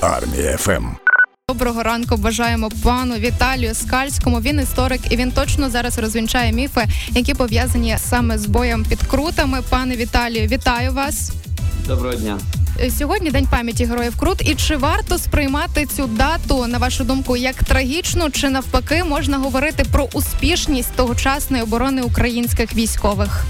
Армія ФМ. Доброго ранку бажаємо пану Віталію Скальському. Він історик, і він точно зараз розвінчає міфи, які пов'язані саме з боєм під крутами. Пане Віталію, вітаю вас. Доброго дня. Е, Сьогодні день пам'яті героїв Крут. І чи варто сприймати цю дату, на вашу думку, як трагічну, чи навпаки можна говорити про успішність тогочасної оборони українських військових?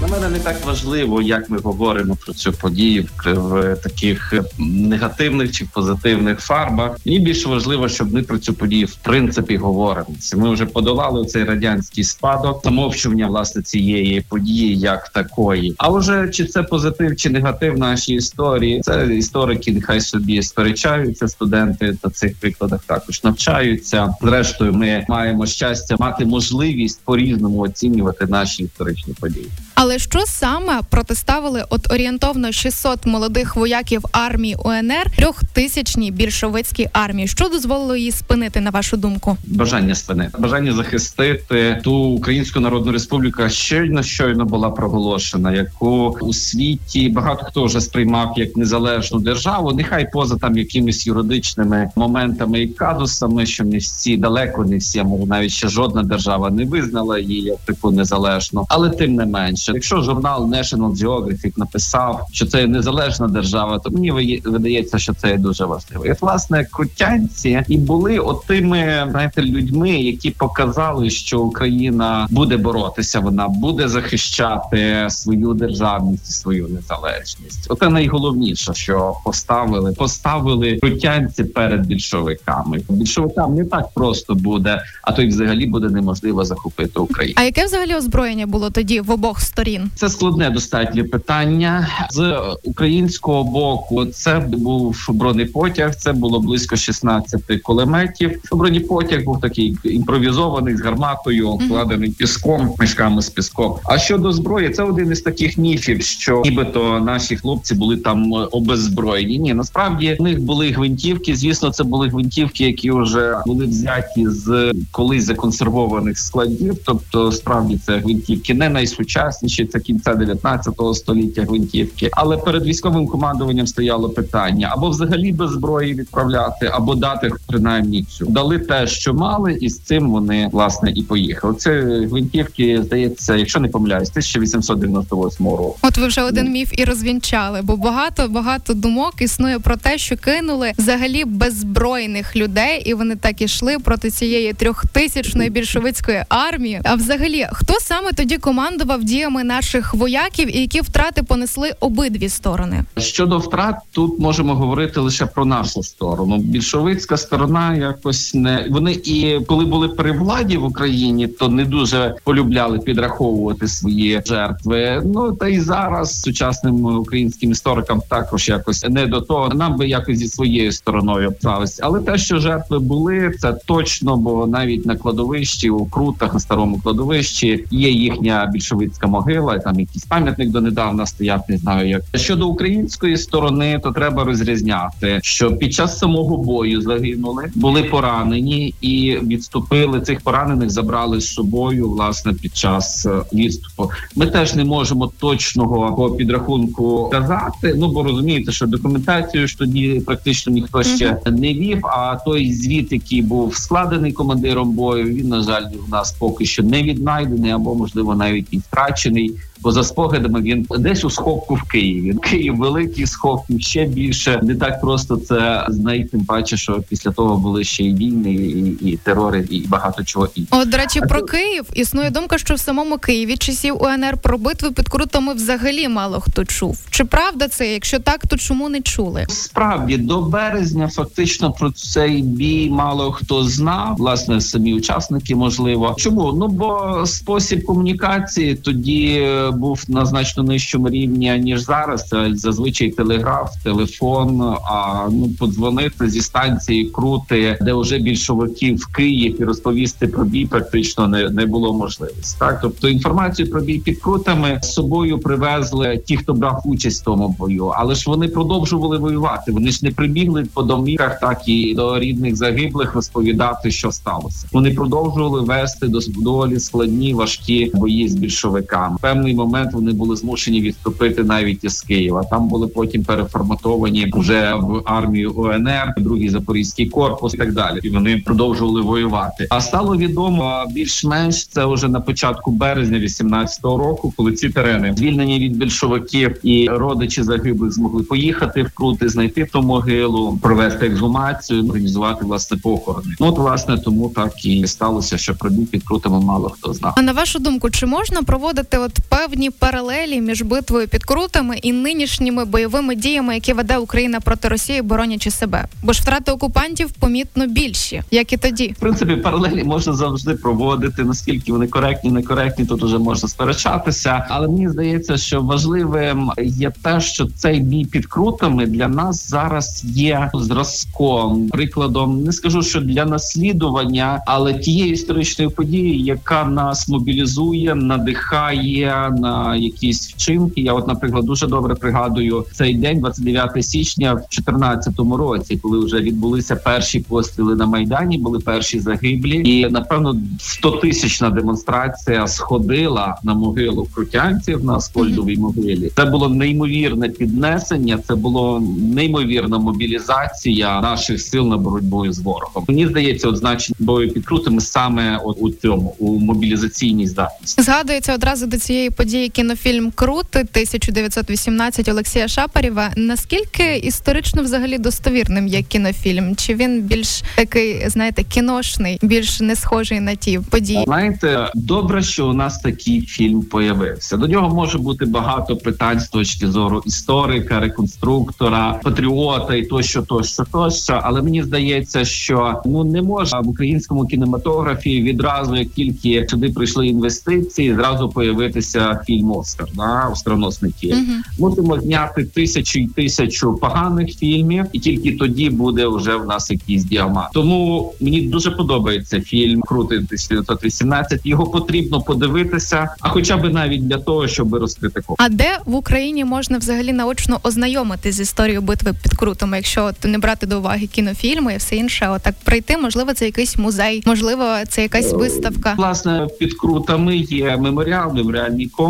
Для мене не так важливо, як ми говоримо про цю подію в- таких негативних чи позитивних фарбах. Мені більше важливо, щоб ми про цю подію в принципі говоримо. Ми вже подолали цей радянський спадок, замовчування власне цієї події як такої. А вже чи це позитив чи негатив нашій історії, це історики нехай собі сперечаються. Студенти на цих прикладах також навчаються. Зрештою, ми маємо щастя мати можливість по різному оцінювати наші історичні події. Але що саме протиставили от орієнтовно 600 молодих вояків армії УНР трьохтисячній більшовицькій армії? Що дозволило її спинити, на вашу думку? бажання спинити, бажання захистити ту Українську Народну Республіку, щойно щойно була проголошена, яку у світі багато хто вже сприймав як незалежну державу. Нехай поза там якимись юридичними моментами і казусами, що не всі далеко не всі, мов навіть ще жодна держава не визнала її як таку незалежну, але тим не менше, якщо журнал National Geographic написав, що це незалежна держава, то мені видається, що це дуже важливо. І власне крутянці і були отими знаєте людьми, які показали, що Україна буде боротися, вона буде захищати свою державність, свою незалежність. Оце найголовніше, що поставили, поставили крутянці перед більшовиками. Більшовикам не так просто буде, а то й взагалі буде неможливо захопити Україну. А яке взагалі озброєння було тоді в обох сторін? Це складне достатньо питання з українського боку. Це був бронепотяг. Це було близько 16 кулеметів. Бронепотяг був такий імпровізований з гарматою, вкладений піском, мішками з піском. А щодо зброї, це один із таких міфів, що нібито наші хлопці були там обеззброєні. Ні, насправді в них були гвинтівки. Звісно, це були гвинтівки, які вже були взяті з колись законсервованих складів. Тобто, справді це гвинтівки не найсучасніші, це кінця 19 століття гвинтівки. Але перед військовим командуванням стояло питання або взагалі без зброї відправляти, або дати принаймні цю дали те, що мали, і з цим вони власне і поїхали. Це гвинтівки, здається, якщо не помиляюсь, 1898 року. От ви вже один міф і розвінчали, бо багато багато думок існує про те, що кинули взагалі беззбройних людей, і вони так ішли проти цієї трьохтисячної більшовицької армії. А взагалі, хто саме тоді командував діями наших вояків, і які втрати понесли обидві сторони? Щодо втрат, тут можемо говорити лише про нашу сторону. Більшовицька сторона якось не вони і коли були при владі в Україні, то не дуже полюбляли підраховувати свої жертви. Ну та й зараз сучасним українським історикам також якось не до того. Нам би якось зі своєю стороною обсталися. Але те, що жертви були, це точно, бо навіть на кладовищі у крутах на старому кладовищі є їхня більшовицька могила. Там якийсь пам'ятник донедавна стояв. Не знаю як щодо української сторони, то треба розрізняти, що під час самого бою загинули, були поранені і відступили. Цих поранених забрали з собою власне під час е, відступу. Ми теж не можемо точного підрахунку казати. Ну бо розумієте, що документацію ж тоді практично ніхто ще не вів. А той звіт, який був складений командиром бою, він на жаль у нас поки що не віднайдений, або можливо навіть і втрачений. Бо за спогадами він десь у сховку в Києві. Київ великий сховків ще більше. Не так просто це знайти. Тим паче, що після того були ще й війни, і, і терори, і багато чого іншого. От, до речі, про Київ існує думка, що в самому Києві часів УНР про битви під крутами взагалі мало хто чув. Чи правда це? Якщо так, то чому не чули? Справді до березня фактично про цей бій мало хто знав. Власне, самі учасники можливо. Чому? Ну бо спосіб комунікації тоді е, був на значно нижчому рівні ніж зараз. Зазвичай телеграф, телефон. А ну подзвонити зі станції крути, де вже більшовиків в Київ і розповісти про бій практично не, не було можливості. Так, тобто інформацію про бій під крутами з собою привезли ті, хто брав участь в тому бою, але ж вони продовжували воювати. Вони ж не прибігли по домівках, так і до рідних загиблих розповідати, що сталося. Вони продовжували вести до доволі складні важкі бої з більшовиками. Певний момент момент вони були змушені відступити навіть із Києва. Там були потім переформатовані вже в армію УНР, другий запорізький корпус і так далі. І вони продовжували воювати. А стало відомо більш-менш це вже на початку березня 18-го року, коли ці терени звільнені від більшовиків і родичі загиблих змогли поїхати в крути, знайти ту могилу, провести ексгумацію, організувати власне похорони. Ну от власне тому так і сталося, що про бій під крутами мало хто знав. А на вашу думку, чи можна проводити от певні паралелі між битвою під крутами і нинішніми бойовими діями, які веде Україна проти Росії, боронячи себе? Бо ж втрати окупантів помітно більші, як і тоді. В принципі, паралелі можна завжди проводити. Наскільки вони коректні, некоректні, тут уже можна сперечатися. Але мені здається, що важливим є те, що цей бій під крутами для нас зараз є зразком, прикладом. Не скажу, що для наслідування, але тієї історичної події, яка нас мобілізує, надихає на якісь вчинки. Я, от, наприклад, дуже добре пригадую цей день, 29 січня, в 2014 році, коли вже відбулися перші постріли на майдані, були перші загиблі, і напевно 100-тисячна демонстрація сходила на могилу крутянців на Скольдовій могилі. Це було неймовірне піднесення. Це було неймовірна мобілізація наших сил на боротьбу з ворогом. Мені здається, от значення бою підкрутими саме от у цьому у мобілізаційній здатності. Згадується одразу до цієї події кінофільм Крути 1918 Олексія Шапарєва. Наскільки історично взагалі достовірним є кінофільм? Чи він більш такий, знаєте, кіношний, більш не схожий на ті події? Знаєте, добре, що у нас такий фільм появився. До нього може бути багато питань з точки зору історика, реконструктора, патріота і тощо, тощо, тощо. Але мені здається, що ну не може в українському кінематографі відразу, як тільки сюди прийшли інвестиції, зразу появитися фільм Оскар на остроносний фільм. Угу. Мусимо зняти тисячу і тисячу поганих фільмів, і тільки тоді буде вже в нас якийсь діамант. Тому мені дуже подобається фільм Крутий 1918. Його потрібно подивитися, а хоча б навіть для того, щоб розкрити кого. А де в Україні можна взагалі наочно ознайомитись з історією битви під крутами, якщо от не брати до уваги кінофільми і все інше, отак прийти, можливо, це якийсь музей, можливо, це якась виставка. Власне, під крутами є меморіал, меморіальний комплекс,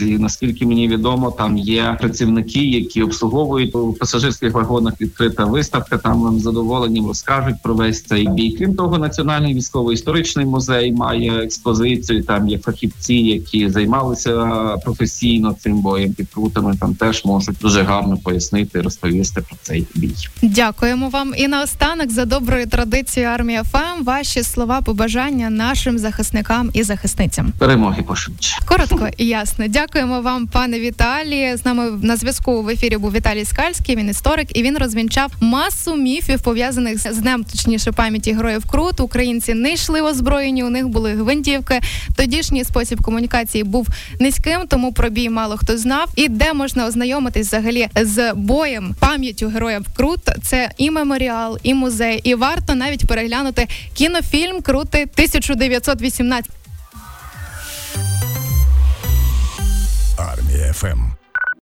і наскільки мені відомо, там є працівники, які обслуговують у пасажирських вагонах. Відкрита виставка. Там вам задоволенням розкажуть про весь цей бій. Крім того, національний військово-історичний музей має експозицію. Там є фахівці, які займалися професійно цим боєм під крутами. Там теж можуть дуже гарно пояснити, розповісти про цей бій. Дякуємо вам і наостанок за доброю традицією армія ФМ. Ваші слова побажання нашим захисникам і захисницям. Перемоги пошвидше. Коротко і ясно. Дякуємо вам, пане Віталії. З нами на зв'язку в ефірі був Віталій Скальський. Він історик, і він розвінчав масу міфів пов'язаних з днем, точніше пам'яті героїв Крут. Українці не йшли озброєні. У них були гвинтівки. Тодішній спосіб комунікації був низьким, тому про бій мало хто знав. І де можна ознайомитись взагалі з боєм пам'яттю героїв Крут. Це і меморіал, і музей, і варто навіть переглянути кінофільм Крути 1918. ФМ.